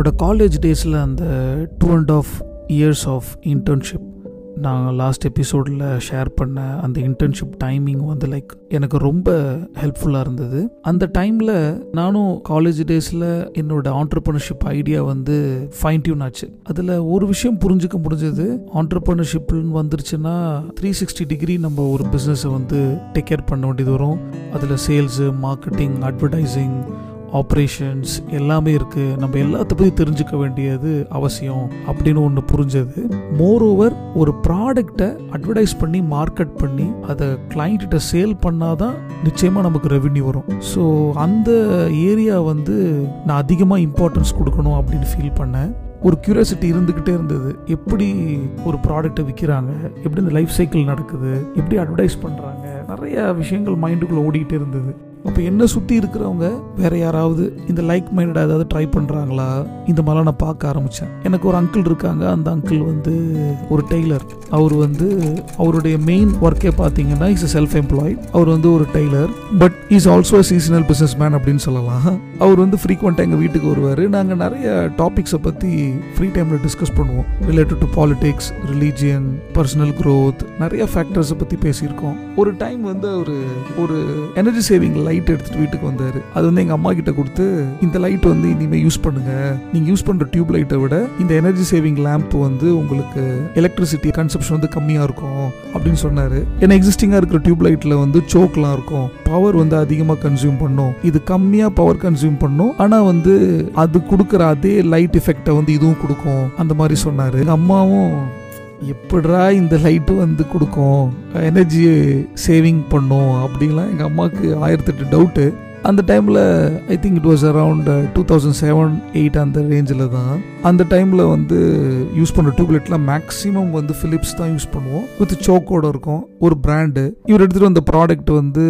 என்னோட காலேஜ் டேஸில் அந்த two and half years of internship நான் லாஸ்ட் எபிசோடில் ஷேர் பண்ண அந்த இன்டர்ன்ஷிப் டைமிங் வந்து லைக் எனக்கு ரொம்ப ஹெல்ப்ஃபுல்லாக இருந்தது. அந்த டைமில் நானும் காலேஜ் டேஸில் என்னோடய ஆண்டர்பிரினர்ஷிப் ஐடியா வந்து ஃபைன் டியூன் ஆச்சு. அதில் ஒரு விஷயம் புரிஞ்சுக்க முடிஞ்சது. ஆண்டர்பிரினர்ஷிப்னு வந்துருச்சுன்னா த்ரீ சிக்ஸ்டி டிகிரி நம்ம ஒரு பிஸ்னஸை வந்து டேக் கேர் பண்ண வேண்டியது வரும். அதில் சேல்ஸு மார்க்கெட்டிங் அட்வர்டைஸிங் ஆப்ரேஷன்ஸ் எல்லாமே இருக்குது நம்ம எல்லாத்த பற்றி தெரிஞ்சுக்க வேண்டியது அவசியம் அப்படின்னு ஒன்று புரிஞ்சது. மோர் ஓவர் ஒரு ப்ராடக்டை அட்வர்டைஸ் பண்ணி மார்க்கெட் பண்ணி அதை கிளைண்ட்டிட்ட சேல் பண்ணாதான் நிச்சயமாக நமக்கு ரெவின்யூ வரும். ஸோ அந்த ஏரியா வந்து நான் அதிகமாக இம்பார்ட்டன்ஸ் கொடுக்கணும் அப்படின்னு ஃபீல் பண்ணேன். ஒரு கியூரியாசிட்டி இருந்துக்கிட்டே இருந்தது. எப்படி ஒரு ப்ராடக்ட்டை விற்கிறாங்க எப்படி இந்த லைஃப் சைக்கிள் நடக்குது? எப்படி அட்வர்டைஸ் பண்ணுறாங்க நிறைய விஷயங்கள் மைண்டுக்குள்ளே ஓடிக்கிட்டே இருந்தது. அப்போ என்ன சுற்றி இருக்கிறவங்க? வேற யாராவது இந்த லைக் மைண்டடாக ஏதாவது ட்ரை பண்ணுறாங்களா இந்த மாதிரிலாம் நான் பார்க்க ஆரம்பித்தேன் எனக்கு ஒரு அங்கிள் இருக்காங்க. அந்த அங்கிள் வந்து ஒரு டெய்லர் அவர் வந்து அவருடைய மெயின் ஒர்க்கே பார்த்தீங்கன்னா இஸ் செல்ஃப் எம்ப்ளாய் அவர் வந்து ஒரு tailor but is also seasonal business man அப்படின்னு சொல்லலாம். அவர் வந்து ஃப்ரீக்வெண்ட்டாக எங்கள் வீட்டுக்கு வருவார். நாங்கள் நிறைய டாபிக்ஸை பற்றி ஃப்ரீ டைமில் டிஸ்கஸ் பண்ணுவோம். Related to politics religion personal growth நிறைய ஃபேக்டர்ஸை பற்றி பேசியிருக்கோம். ஒரு டைம் வந்து அவர் ஒரு எனர்ஜி சேவிங்கில் லைட் எடுத்துட்டு வீட்டுக்கு வந்தார். அது வந்து எங்கள் அம்மா கிட்ட கொடுத்து இந்த லைட் வந்து இனிமேல் யூஸ் பண்ணுங்க. நீங்கள் யூஸ் பண்ணுற டியூப் லைட்டை விட இந்த எனர்ஜி சேவிங் லேம்ப் வந்து உங்களுக்கு எலக்ட்ரிசிட்டி கன்சப்ஷன் வந்து கம்மியாக இருக்கும் அப்படின்னு சொன்னார். ஏன்னா எக்ஸிஸ்டிங்காக இருக்கிற டியூப் லைட்டில் வந்து சோக்லாம் இருக்கும். பவர் வந்து அதிகமாக கன்சியூம் பண்ணும். இது கம்மியாக பவர் கன்சியூம் பண்ணும். ஆனால் வந்து அது கொடுக்குற அதே லைட் எஃபெக்டை வந்து இதுவும் கொடுக்கும். அந்த மாதிரி சொன்னார். எங்கள் அம்மாவும் எப்படா இந்த லைட்டு வந்து கொடுக்கும்? எனர்ஜி சேவிங் பண்ணும் அப்படின்லாம் எங்கள் அம்மாவுக்கு ஆயிரத்தெட்டு டவுட்டு அந்த டைமில் I think it was around two thousand seven eight அந்த ரேஞ்சில் தான். அந்த டைமில் வந்து யூஸ் பண்ணுற டியூப்லைட்லாம் மேக்ஸிமம் வந்து ஃபிலிப்ஸ் தான் யூஸ் பண்ணுவோம். வித் சோக்கோட இருக்கும் ஒரு பிராண்டு இவர் எடுத்துகிட்டு வந்த ப்ராடக்ட் வந்து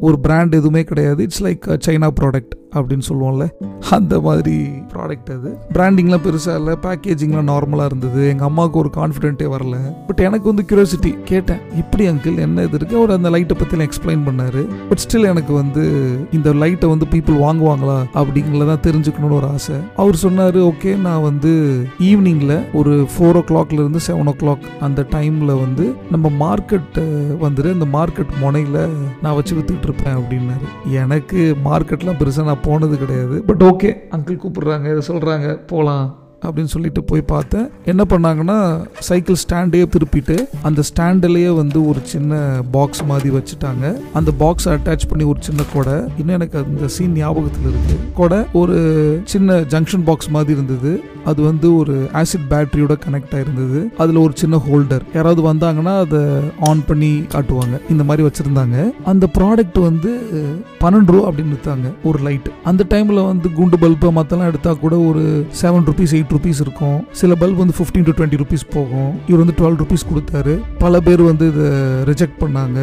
ஒரு பிராண்ட் எதுவுமே கிடையாது. இட்ஸ் லைக் சைனா ப்ராடக்ட் அப்படின்னு சொல்லுவோம்ல. அந்த மாதிரி ப்ராடக்ட் அது. பிராண்டிங்லாம் பெருசாக இல்லை பேக்கேஜிங்லாம் நார்மலாக இருந்தது. எங்கள் அம்மாவுக்கு ஒரு கான்ஃபிடென்ட்டே வரல. பட் எனக்கு வந்து கியூரியாசிட்டி கேட்டேன். இப்படி அங்கிள் என்ன இது இருக்குது அவர் அந்த லைட்டை பற்றிலாம் எக்ஸ்பிளைன் பண்ணார். பட் ஸ்டில் எனக்கு வந்து இந்த லைட்டை வந்து பீப்புள் வாங்குவாங்களா அப்படிங்கிறதான் தெரிஞ்சுக்கணும்னு ஒரு ஆசை. அவர் சொன்னார் ஓகே நான் வந்து ஈவினிங்கில் ஒரு ஃபோர் ஓ கிளாக்லேருந்து செவன் ஓ கிளாக் அந்த டைமில் வந்து நம்ம மார்க்கெட் வந்துட்டு அந்த மார்க்கெட் முனையில் நான் வச்சு வித்துக்கிட்டு இருப்பேன் அப்படின்னாரு. எனக்கு மார்க்கெட்லாம் பெருசாக நான் போனது கிடையாது. பட் ஓகே அங்கிள் கூப்பிடுறாங்க இதை சொல்கிறாங்க போகலாம் அப்படின்னு சொல்லிட்டு போய் பார்த்தேன். என்ன பண்ணாங்கன்னா சைக்கிள் ஸ்டாண்டே திருப்பிட்டு அந்த ஸ்டாண்டிலேயே வந்து ஒரு சின்ன பாக்ஸ் மாதிரி வச்சுட்டாங்க. அந்த பாக்ஸ் அட்டாச் பண்ணி ஒரு சின்ன கொடை. இன்னும் எனக்கு அந்த சீன் ஞாபகத்தில் இருக்கு. கொடை ஒரு சின்ன ஜங்ஷன் பாக்ஸ் மாதிரி இருந்தது. அது வந்து ஒரு ஆசிட் பேட்டரியோட கனெக்ட் ஆயிருந்தது. அதில் ஒரு சின்ன ஹோல்டர் யாராவது வந்தாங்கன்னா அதை ஆன் பண்ணி காட்டுவாங்க. இந்த மாதிரி வச்சுருந்தாங்க. அந்த ப்ராடக்ட் வந்து பன்னெண்டு ரூபா அப்படின்னு விற்றாங்க ஒரு லைட் அந்த டைமில் வந்து குண்டு பல்பு மற்றெல்லாம் எடுத்தால் கூட ஒரு செவன் ருபீஸ் எயிட் ருபீஸ் இருக்கும். சில பல்ப் வந்து ஃபிஃப்டீன் டு டுவெண்ட்டி ருபீஸ் போகும். இவர் வந்து டுவெல் ருபீஸ் கொடுத்தாரு. பல பேர் வந்து இதை ரிஜெக்ட் பண்ணாங்க.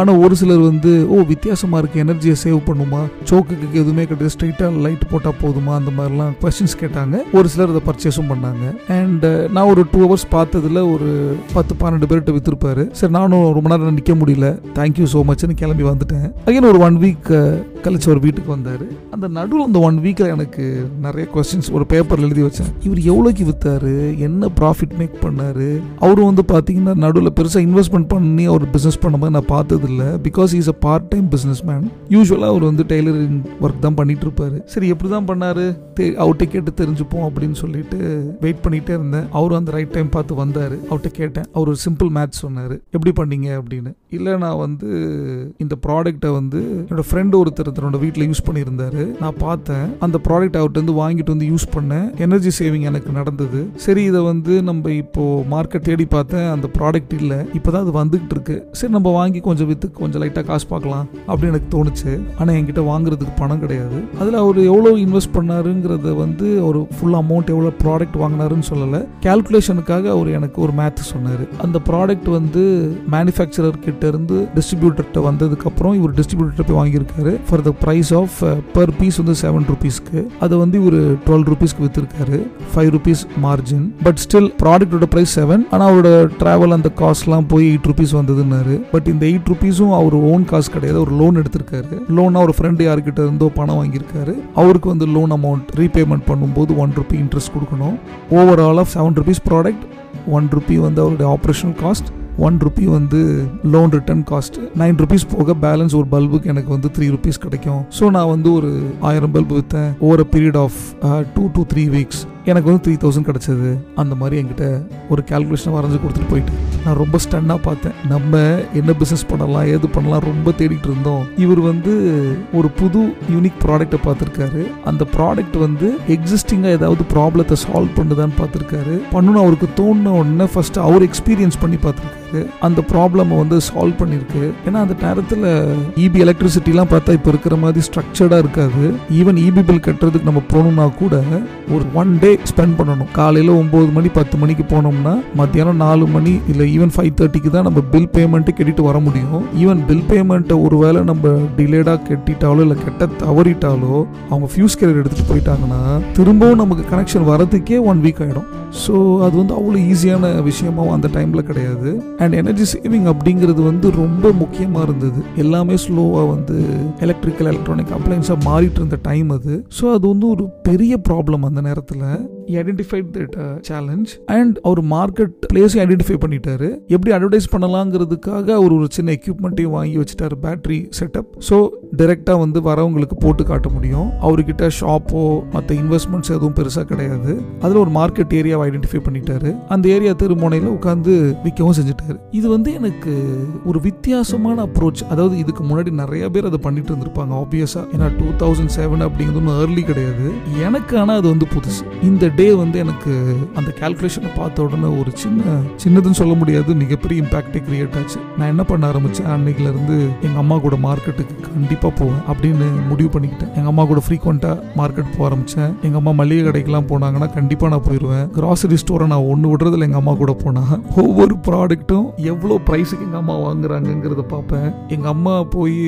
ஆனால் ஒரு சிலர் வந்து ஓ வித்தியாசமாக இருக்குது எனர்ஜியை சேவ் பண்ணுமா? சோக்குக்கு எதுவுமே கிடையாது. ஸ்ட்ரைட்டாக லைட் போட்டால் போதுமா? அந்த மாதிரிலாம் கொஸ்டின்ஸ் கேட்டாங்க. ஒரு சிலர் அதை பர்ச்சேஸும் பண்ணாங்க. அண்ட் நான் ஒரு டூ ஹவர்ஸ் பார்த்ததுல ஒரு பத்து பன்னெண்டு பேர்கிட்ட விற்றுருப்பாரு சரி நானும் ரொம்ப நேரம் நிற்க முடியல. தேங்க்யூ ஸோ மச்னு கிளம்பி வந்துட்டேன். அகைன் ஒரு ஒன் வீக் கழிச்சு ஒரு வீட்டுக்கு வந்தார். அந்த நடுவில் அந்த ஒன் வீக்கில் எனக்கு நிறைய கொஸ்டின்ஸ் ஒரு பேப்பரில் எழுதி வச்சேன். இவர் எவ்வளோக்கு விற்றாரு என்ன ப்ராஃபிட் மேக் பண்ணார்? அவரும் வந்து பார்த்தீங்கன்னா நடுவில் பெருசாக இன்வெஸ்ட்மெண்ட் பண்ணி அவர் பிஸ்னஸ் பண்ணும்போது நான் பார்த்ததில்ல. Because is a part time business man யூஸ்வலாக அவர் வந்து டெய்லரிங் ஒர்க் தான் பண்ணிட்டு இருப்பாரு. சரி எப்படி தான் பண்ணாரு அவர்கிட்ட கேட்டு தெரிஞ்சுப்போம் அப்படின்னு சொல்லிட்டு வெயிட் பண்ணிட்டே இருந்தேன். அவரும் அந்த ரைட் டைம் பார்த்து வந்தார். அவர்கிட்ட கேட்டேன். அவர் ஒரு சிம்பிள் மேட்ச் சொன்னார். எப்படி பண்ணீங்க? அப்படின்னு. இல்லை நான் வந்து இந்த ப்ராடக்டை வந்து என்னோட ஃப்ரெண்டு ஒருத்தர் தன்னோட வீட்டில் யூஸ் பண்ணியிருந்தாரு. நான் பார்த்தேன். அந்த ப்ராடக்ட் அவர்கிட்ட வந்து வாங்கிட்டு வந்து யூஸ் பண்ணேன். எனர்ஜி சேவிங் எனக்கு நடந்தது. சரி இதை வந்து நம்ம இப்போ மார்க்கெட் தேடி பார்த்தேன். அந்த ப்ராடக்ட் இல்லை. இப்போதான் அது வந்துகிட்டு இருக்கு. சரி நம்ம வாங்கி கொஞ்சம் வித்து கொஞ்சம் லைட்டாக காசு பார்க்கலாம் அப்படின்னு எனக்கு தோணுச்சு. ஆனால் என்கிட்ட வாங்குறதுக்கு பணம் கிடையாது. அதில் அவர் எவ்வளோ இன்வெஸ்ட் பண்ணாருங்கிறத வந்து ஒரு ஃபுல் அமௌண்ட் எவ்வளோ ப்ராடக்ட் வாங்கினாருன்னு சொல்லலை. கேல்குலேஷனுக்காக அவர் எனக்கு ஒரு மேத் சொன்னார். அந்த ப்ராடக்ட் வந்து மேனுஃபேக்சரர் கிட்ட இருந்து டிஸ்ட்ரிபியூட்டர்கிட்ட வந்ததுக்கப்புறம் இவர் டிஸ்ட்ரிபியூட்டர் போய் வாங்கியிருக்காரு. For the price of per piece வந்து செவன் ருபீஸ்க்கு அதை வந்து இவர் டுவெல் ருபீஸ்க்கு விற்றுருக்காரு five rupees margin but still ப்ராடக்டோட ப்ரைஸ் செவன் ஆனால் அவரோட ட்ராவல் அந்த காஸ்ட்லாம் போய் எயிட் ருபீஸ் வந்ததுன்னாரு. பட் இந்த எயிட் ருபீஸும் அவர் ஓன் காசு கிடையாது. ஒரு லோன் எடுத்திருக்காரு. லோன் அவர் ஃப்ரெண்டு யார்கிட்ட இருந்தோ பணம் வாங்கியிருக்காரு. அவருக்கு வந்து லோன் அமௌண்ட் ரீபேமெண்ட் பண்ணும்போது ஒன் ருபி இன்ட்ரெஸ்ட் கொடுக்கணும். ஓவராலாக seven rupees product one rupee வந்து அவருடைய ஆப்ரேஷனல் காஸ்ட் ஒன் ருபி வந்து loan return cost nine rupees போக பேலன்ஸ் ஒரு பல்புக்கு எனக்கு வந்து த்ரீ ருபீஸ் கிடைக்கும். ஸோ நான் வந்து ஒரு ஆயிரம் bulb விற்றேன் over period of two to three weeks எனக்கு வந்து த்ரீ தௌசண்ட் கிடச்சிது. அந்த மாதிரி என்கிட்ட ஒரு கேல்குலேஷனை வரைஞ்சி கொடுத்துட்டு போயிட்டு. நான் ரொம்ப ஸ்டன்னாக பார்த்தேன். நம்ம என்ன பிஸ்னஸ் பண்ணலாம் ஏது பண்ணலாம் ரொம்ப தேடிட்டு இருந்தோம். இவர் வந்து ஒரு புது யூனிக் ப்ராடக்ட்டை பார்த்துருக்காரு. அந்த ப்ராடக்ட் வந்து எக்ஸிஸ்டிங்காக ஏதாவது ப்ராப்ளத்தை சால்வ் பண்ணுதான்னு பார்த்துருக்காரு. பண்ணணும் அவருக்கு தோணுன உடனே ஃபர்ஸ்ட் அவர் எக்ஸ்பீரியன்ஸ் பண்ணி பார்த்துருக்காரு. அந்த ப்ராப்ளமை வந்து சால்வ் பண்ணியிருக்கு. ஏன்னா அந்த நேரத்தில் இபி எலக்ட்ரிசிட்டிலாம் பார்த்தா இப்போ இருக்கிற மாதிரி ஸ்ட்ரக்சர்டாக இருக்காது. ஈவன் இபி பில் கட்டுறதுக்கு நம்ம போகணும்னா கூட ஒரு ஒன் டே ஸ்பெண்ட் பண்ணணும். காலையில் ஒம்பது மணி பத்து மணிக்கு போனோம்னா மத்தியானம் நாலு மணி இல்லை ஈவன் ஃபைவ் தேர்ட்டிக்கு தான் நம்ம பில் பேமெண்ட்டு கட்டிட்டு வர முடியும். ஈவன் பில் பேமெண்ட்டை ஒருவேளை நம்ம டிலேடாக கட்டிட்டாலோ இல்லை கெட்ட தவறிட்டாலோ அவங்க ஃபியூஸ் கேரியர் எடுத்துகிட்டு போயிட்டாங்கன்னா திரும்பவும் நமக்கு கனெக்ஷன் வரதுக்கே ஒன் வீக் ஆகிடும் ஸோ அது வந்து அவ்வளோ ஈஸியான விஷயமாகவும் அந்த டைமில் கிடையாது. அண்ட் எனர்ஜி சேவிங் அப்படிங்கிறது வந்து ரொம்ப முக்கியமாக இருந்தது. எல்லாமே ஸ்லோவாக வந்து எலக்ட்ரிக்கல் எலக்ட்ரானிக் அப்ளைன்ஸாக மாறிட்டு இருந்த டைம் அது. ஸோ அது வந்து ஒரு பெரிய ப்ராப்ளம் அந்த நேரத்தில். ஐடென்டிஃபைட் தட் சேலஞ்ச் அண்ட் அவர் மார்க்கெட் பிளேஸையும் ஐடென்டிஃபை பண்ணிட்டாரு. எப்படி அட்வர்டைஸ் பண்ணலாங்கிறதுக்காக அவர் ஒரு சின்ன எக்யூப்மெண்ட்டையும் வாங்கி வச்சுட்டாரு பேட்டரி செட்டப் ஸோ டைரெக்டாக வந்து வரவங்களுக்கு போட்டு காட்ட முடியும். அவர்கிட்ட ஷாப்போ மற்ற இன்வெஸ்ட்மெண்ட்ஸ் எதுவும் பெருசாக கிடையாது. அதில் ஒரு மார்க்கெட் ஏரியாவை ஐடென்டிஃபை பண்ணிட்டாரு. அந்த ஏரியா திருமோனையில் உட்காந்து விற்கவும் செஞ்சுட்டாரு. இது வந்து எனக்கு ஒரு வித்தியாசமான அப்ரோச் அதாவது இதுக்கு முன்னாடி நிறைய பேர் அதை பண்ணிட்டு இருந்திருப்பாங்க ஆப்வியஸாக ஏன்னா டூ தௌசண்ட் செவன் அப்படிங்கிறது ஒன்றும் ஏர்லி கிடையாது. எனக்கு ஆனால் அது வந்து புதுசு. இந்த டே வந்து எனக்கு அந்த கால்குலேஷனை பார்த்த உடனே ஒரு சின்ன சின்னதுன்னு சொல்ல முடியாது மிகப்பெரிய இம்பாக்டே கிரியேட் ஆச்சு. நான் என்ன பண்ண ஆரம்பித்தேன் அன்னைக்குலேருந்து எங்கள் அம்மா கூட மார்க்கெட்டுக்கு கண்டிப்பாக போவேன் அப்படின்னு முடிவு பண்ணிக்கிட்டேன். எங்கள் அம்மா கூட ஃப்ரீக்வெண்ட்டாக மார்க்கெட் போக ஆரம்பித்தேன் எங்கள் அம்மா மளிகை கடைக்கெல்லாம் போனாங்கன்னா கண்டிப்பாக நான் போயிடுவேன் கிராசரி ஸ்டோரை நான் ஒன்று விடுறதுல எங்கள் அம்மா கூட போனால் ஒவ்வொரு ப்ராடக்ட்டும் எவ்வளோ ப்ரைஸுக்கு எங்கள் அம்மா வாங்குறாங்கங்கிறத பார்ப்பேன். எங்கள் அம்மா போய்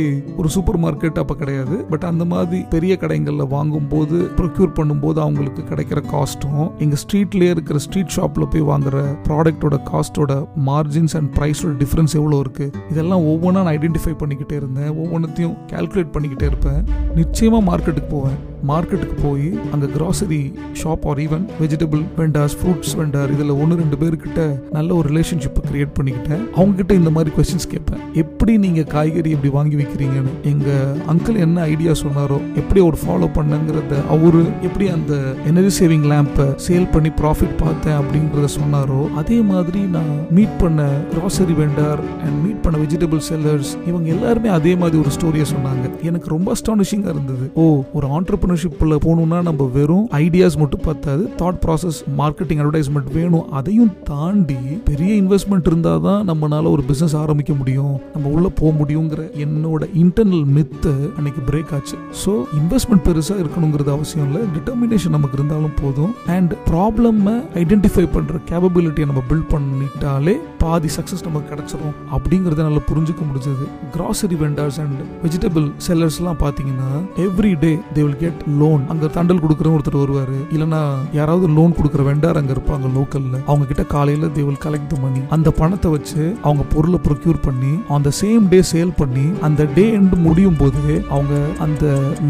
ஒரு சூப்பர் மார்க்கெட் அப்போ கிடையாது. பட் அந்த மாதிரி பெரிய கடைங்களில் வாங்கும்போது ப்ரொக்யூர் பண்ணும்போது அவங்களுக்கு கிடைக்கிற காஸ்ட்டும் எங்கள் ஸ்ட்ரீட்லேயே இருக்கிற ஸ்ட்ரீட் ஷாப்பில் போய் வாங்குற ப்ராடக்ட்டோட காஸ்ட்டோட மார்ஜின்ஸ் அண்ட் ப்ரைஸோட டிஃப்ரென்ஸ் எவ்வளோ இருக்குது இதெல்லாம் ஒவ்வொன்றா நான் ஐடென்டிஃபை பண்ணிக்கிட்டே இருந்தேன். ஒவ்வொன்றத்தையும் கால்குலேட் பண்ணிக்கிட்டே இருப்பேன். நிச்சயமாக மார்க்கெட்டுக்கு போவேன். மார்க்கெட்டுக்கு போய் அங்கே grocery shop or even vegetable vendors fruits vendor இதில் ஒன்று ரெண்டு பேர்கிட்ட நல்ல ஒரு ரிலேஷன்ஷிப் கிரியேட் பண்ணிக்கிட்டேன். அவங்ககிட்ட இந்த மாதிரி கொஸ்டின்ஸ் கேட்பேன். எப்படி நீங்கள் காய்கறி இப்படி வாங்கி வைக்கிறீங்கன்னு எங்கள் அங்கிள் என்ன ஐடியா சொன்னாரோ எப்படி அவர் ஃபாலோ பண்ணுங்கிறத அவரு எப்படி அந்த எனர்ஜி சேவிங் லேம்பை சேல் பண்ணி ப்ராஃபிட் பார்த்தேன் அப்படிங்கிறத சொன்னாரோ அதே மாதிரி நான் மீட் பண்ண கிராசரி வெண்டார் அண்ட் மீட் பண்ண வெஜிடபிள் செல்லர்ஸ் இவங்க எல்லாருமே அதே மாதிரி ஒரு ஸ்டோரியை சொன்னாங்க. எனக்கு ரொம்ப அஸ்டானிஷிங்காக இருந்தது. ஓ ஒரு ஆண்டர்பிரினர்ஷிப்பில் போகணுன்னா நம்ம வெறும் ஐடியாஸ் மட்டும் பார்த்தாது தாட் ப்ராசஸ் மார்க்கெட்டிங் அட்வர்டைஸ்மெண்ட் வேணும். அதையும் தாண்டி பெரிய இன்வெஸ்ட்மெண்ட் இருந்தால் தான் நம்மளால ஒரு பிஸ்னஸ் ஆரம்பிக்க முடியும் நம்ம உள்ளே போக முடியுங்கிற என்னோட இன்டர்னல் மித்து அன்னைக்கு பிரேக் ஆச்சு. ஸோ இன்வெஸ்ட்மெண்ட் பெருசாக இருக்கணுங்கிறது அவசியம் இல்லை. டிட்டர்மினேஷன் நமக்கு இருந்தாலும் போதும். அண்ட் ப்ராப்ளமை ஐடென்டிஃபை பண்ணுற கேபபிலிட்டியை நம்ம பில்ட் பண்ணிட்டாலே பாதி சக்ஸஸ் நமக்கு கிடைச்சிரும். அப்படிங்கிறத நல்லா புரிஞ்சுக்க முடிஞ்சது. கிராசரி வெண்டர்ஸ் அண்ட் வெஜிடபிள் செல்லர்ஸ்லாம் பார்த்தீங்கன்னா every day they will get loan அங்கே தண்டல் கொடுக்குற ஒருத்தர் வருவார். இல்லைன்னா யாராவது லோன் கொடுக்குற வெண்டார் அங்கே இருப்பாங்க லோக்கலில் அவங்க கிட்ட காலையில் தே வில் கலெக்ட் த மணி அந்த பணத்தை வச்சு அவங்க பொருளை ப்ரொக்யூர் பண்ணி அந்த சேம் டே சேல் பண்ணி அந்த டே எண்டு முடியும் போது அவங்க அந்த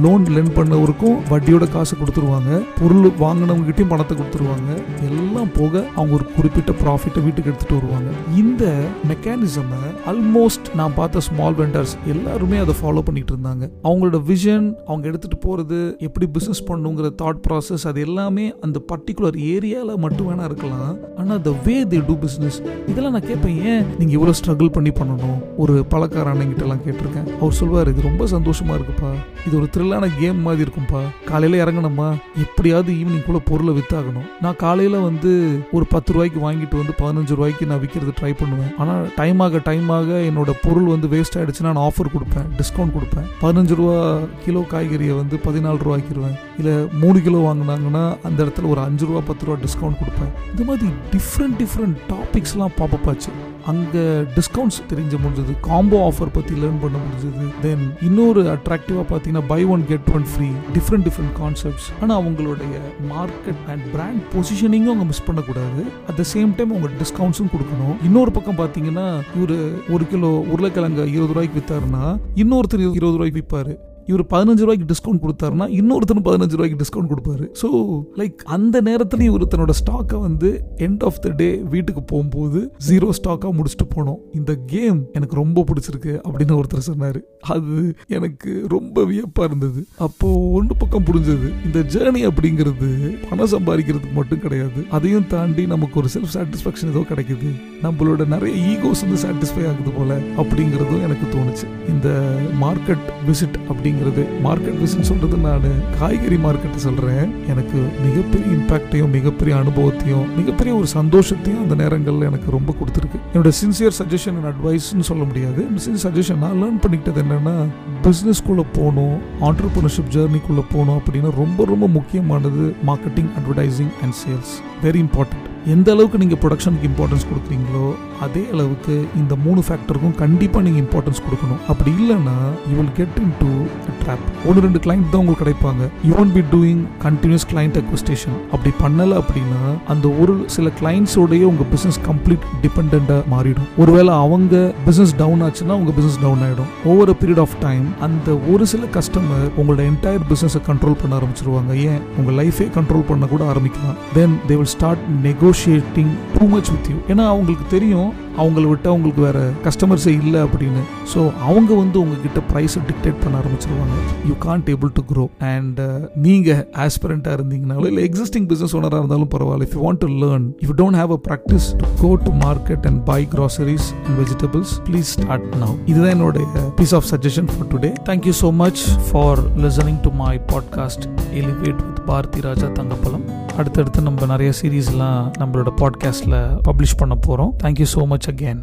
லோன் லென் பண்ணவருக்கும் வட்டியோட காசு கொடுத்துருவாங்க. பொருள் வாங்கினவங்க கிட்டயும் பணத்தை கொடுத்துருவாங்க. எல்லாம் போக அவங்க ஒரு குறிப்பிட்ட ப்ராஃபிட்டை வீட்டுக்கு எடுத்துட்டு வருவாங்க. இந்த மெக்கானிசம் ஆல்மோஸ்ட் நான் பார்த்த ஸ்மால் வெண்டர்ஸ் எல்லாருமே அதை ஃபாலோ பண்ணிட்டு இருந்தாங்க. அவங்களோட விஷன் அவங்க எடுத்துட்டு போறது எப்படி பிஸ்னஸ் பண்ணுங்கிற தாட் ப்ராசஸ் அது எல்லாமே அந்த பர்டிகுலர் ஏரியாவில் மட்டும் வேணா இருக்கலாம். ஆனால் த வே தி டூ பிஸ்னஸ் இதெல்லாம் நான் கேட்பேன் ஏன் நீங்கள் இவ்வளோ ஸ்ட்ரகிள் பண்ணி பண்ணணும்? ஒரு பழக்கார அண்ணங்கிட்ட எல்லாம் கேட்டிருக்கேன். அவர் சொல்வார் இது ரொம்ப சந்தோஷமாக இருக்குப்பா. இது ஒரு த்ரில்லான கேம் மாதிரி இருக்கும்ப்பா காலையில் இறங்கணுமா? எப்படியாவது ஈவினிங் கூட பொருளை வித்தாகணும். நான் காலையில் வந்து ஒரு பத்து ரூபாய்க்கு வாங்கிட்டு வந்து பதினஞ்சு ரூபாய்க்கு நான் விற்கிறது ட்ரை பண்ணுவேன். ஆனால் டைம் ஆக டைம் ஆக என்னோட பொருள் வந்து வேஸ்ட் ஆகிடுச்சுன்னா நான் ஆஃபர் கொடுப்பேன் டிஸ்கவுண்ட் கொடுப்பேன். பதினஞ்சு ரூபா கிலோ காய்கறியை வந்து பதினாலு ரூபா ரூபாய்க்கிருவேன் இல்லை மூணு கிலோ வாங்கினாங்கன்னா அந்த இடத்துல ஒரு அஞ்சு ரூபா பத்து ரூபா டிஸ்கவுண்ட் கொடுப்பேன். இந்த மாதிரி டிஃப்ரெண்ட் டிஃப்ரெண்ட் டாபிக்ஸ்லாம் பாப்பப் ஆச்சு. அங்கே டிஸ்கவுண்ட்ஸ் தெரிஞ்ச முடிஞ்சது. காம்போ ஆஃபர் பற்றி லேர்ன் பண்ண முடிஞ்சது. தென் இன்னொரு அட்ராக்டிவாக பார்த்தீங்கன்னா buy one get one free different different concepts ஆனால் அவங்களுடைய மார்க்கெட் அண்ட் பிராண்ட் பொசிஷனிங்கும் அவங்க மிஸ் பண்ணக்கூடாது. அட் த சேம் டைம் அவங்க டிஸ்கவுண்ட்ஸும் கொடுக்கணும். இன்னொரு பக்கம் பார்த்தீங்கன்னா இவர் ஒரு கிலோ உருளைக்கிழங்கு இருபது ரூபாய்க்கு விற்றாருன்னா இன்னொருத்தர் இருபது ரூபாய்க்கு விற்பாரு இவர் பதினஞ்சு ரூபாய்க்கு டிஸ்கவுண்ட் கொடுத்தாருன்னா இன்னொருத்தரும் பதினஞ்சு ரூபாய்க்கு டிஸ்கவுண்ட் கொடுப்பாரு. ஸோ லைக் அந்த நேரத்துலையும் இவர் தன்னோட ஸ்டாக்கை வந்து எண்ட் ஆஃப் த டே வீட்டுக்கு போகும்போது ஜீரோ ஸ்டாக்காக முடிச்சுட்டு போனோம். இந்த கேம் எனக்கு ரொம்ப பிடிச்சிருக்கு அப்படின்னு ஒருத்தர் சொன்னார். அது எனக்கு ரொம்ப வியப்பாக இருந்தது. அப்போது ஒன்று பக்கம் புரிஞ்சது. இந்த ஜேர்னி அப்படிங்கிறது பணம் சம்பாதிக்கிறதுக்கு மட்டும் கிடையாது. அதையும் தாண்டி நமக்கு ஒரு செல்ஃப் சாட்டிஸ்ஃபேக்ஷன் ஏதோ கிடைக்குது. நம்மளோட நிறைய ஈகோஸ் வந்து சாட்டிஸ்ஃபை ஆகுது போல அப்படிங்கிறதும் எனக்கு தோணுச்சு. இந்த மார்க்கெட் விசிட் அப்படி அப்படிங்கிறது மார்க்கெட் விசிட் சொல்றது நான் காய்கறி மார்க்கெட்டை சொல்றேன். எனக்கு மிகப்பெரிய இம்பாக்டையும் மிகப்பெரிய அனுபவத்தையும் மிகப்பெரிய ஒரு சந்தோஷத்தையும் அந்த நேரங்களில் எனக்கு ரொம்ப கொடுத்துருக்கு. என்னோட சின்சியர் சஜஷன் அண்ட் அட்வைஸ்னு சொல்ல முடியாது. சின்சியர் சஜஷன் நான் லேர்ன் பண்ணிக்கிட்டது என்னன்னா பிஸ்னஸ்குள்ளே போகணும் ஆண்டர்பிரினர்ஷிப் ஜேர்னிக்குள்ளே போகணும் அப்படின்னா ரொம்ப ரொம்ப முக்கியமானது marketing advertising and sales very important எந்த அளவுக்கு நீங்கள் ப்ரொடக்ஷனுக்கு இம்பார்ட்டன்ஸ் கொடுக்குறீங்களோ அதே அளவுக்கு இந்த மூணு ஃபேக்டருக்கும் கண்டிப்பாக நீங்கள் இம்பார்ட்டன்ஸ் கொடுக்கணும். அப்படி இல்லைன்னா you will get into trap ஒன்று ரெண்டு கிளைண்ட் தான் உங்களுக்கு கிடைப்பாங்க. You won't be doing continuous client acquisition அப்படி பண்ணலை அப்படின்னா அந்த ஒரு சில கிளைண்ட்ஸோடய உங்கள் பிஸ்னஸ் கம்ப்ளீட் டிபெண்ட்டாக மாறிடும். ஒருவேளை அவங்க பிஸ்னஸ் டவுன் ஆச்சுன்னா உங்கள் பிஸ்னஸ் டவுன் ஆகிடும் ஓவர் பீரியட் ஆஃப் டைம் அந்த ஒரு சில கஸ்டமர் உங்களோட என்டையர் பிஸ்னஸை கண்ட்ரோல் பண்ண ஆரம்பிச்சிருவாங்க. ஏன்? உங்கள் லைஃபே கண்ட்ரோல் பண்ண கூட ஆரம்பிக்கலாம். Then they will start nego negotiating too much with you ஏன்னா அவங்களுக்கு தெரியும் அவங்கள விட்டு அவங்களுக்கு வேற கஸ்டமர்ஸே இல்லை அப்படின்னு. ஸோ அவங்க வந்து உங்ககிட்ட ப்ரைஸை டிக்டேட் பண்ண ஆரம்பிச்சிருவாங்க. You can't able to grow and நீங்கள் ஆஸ்பிரண்ட்டாக இருந்தீங்கனாலும் இல்லை எக்ஸிஸ்டிங் பிஸ்னஸ் ஓனராக இருந்தாலும் பரவாயில்ல. If you want to learn if don't have a practice to go to market and buy groceries and vegetables please start now இதுதான் என்னோட piece of suggestion for today thank you so much for listening to my podcast elevate with Bharathi Raja Thangappalam அடுத்தடுத்து நம்ம நிறைய சீரீஸ்லாம் நம்மளோட பாட்காஸ்ட்டில் publish பண்ண போகிறோம் thank you so much again